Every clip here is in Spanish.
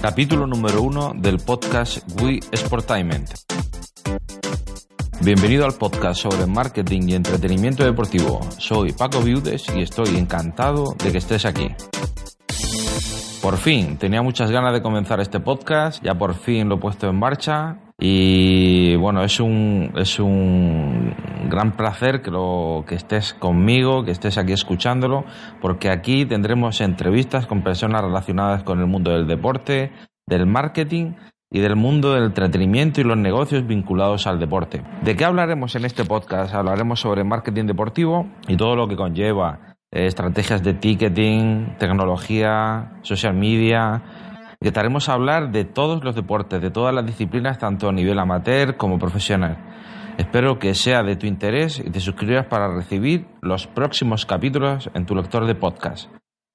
Capítulo número uno del podcast We Sportainment. Bienvenido al podcast sobre marketing y entretenimiento deportivo. Soy Paco Viudes y estoy encantado de que estés aquí. Por fin, tenía muchas ganas de comenzar este podcast, ya por fin lo he puesto en marcha y bueno, es un, es un gran placer que, lo, que estés conmigo, que estés aquí escuchándolo, porque aquí tendremos entrevistas con personas relacionadas con el mundo del deporte, del marketing y del mundo del entretenimiento y los negocios vinculados al deporte. ¿De qué hablaremos en este podcast? Hablaremos sobre marketing deportivo y todo lo que conlleva eh, estrategias de ticketing, tecnología, social media. Intentaremos hablar de todos los deportes, de todas las disciplinas, tanto a nivel amateur como profesional. Espero que sea de tu interés y te suscribas para recibir los próximos capítulos en tu lector de podcast.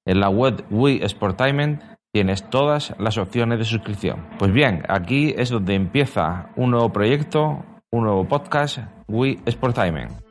En la web We Sportainment tienes todas las opciones de suscripción. Pues bien, aquí es donde empieza un nuevo proyecto, un nuevo podcast, We Sportainment.